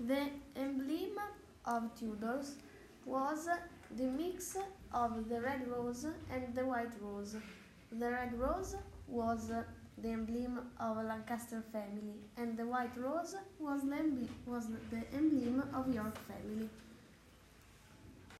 The emblem of Tudors was the mix of the red rose and the white rose. The red rose was the emblem of Lancaster family, and the white rose was the emblem, was the emblem of York family.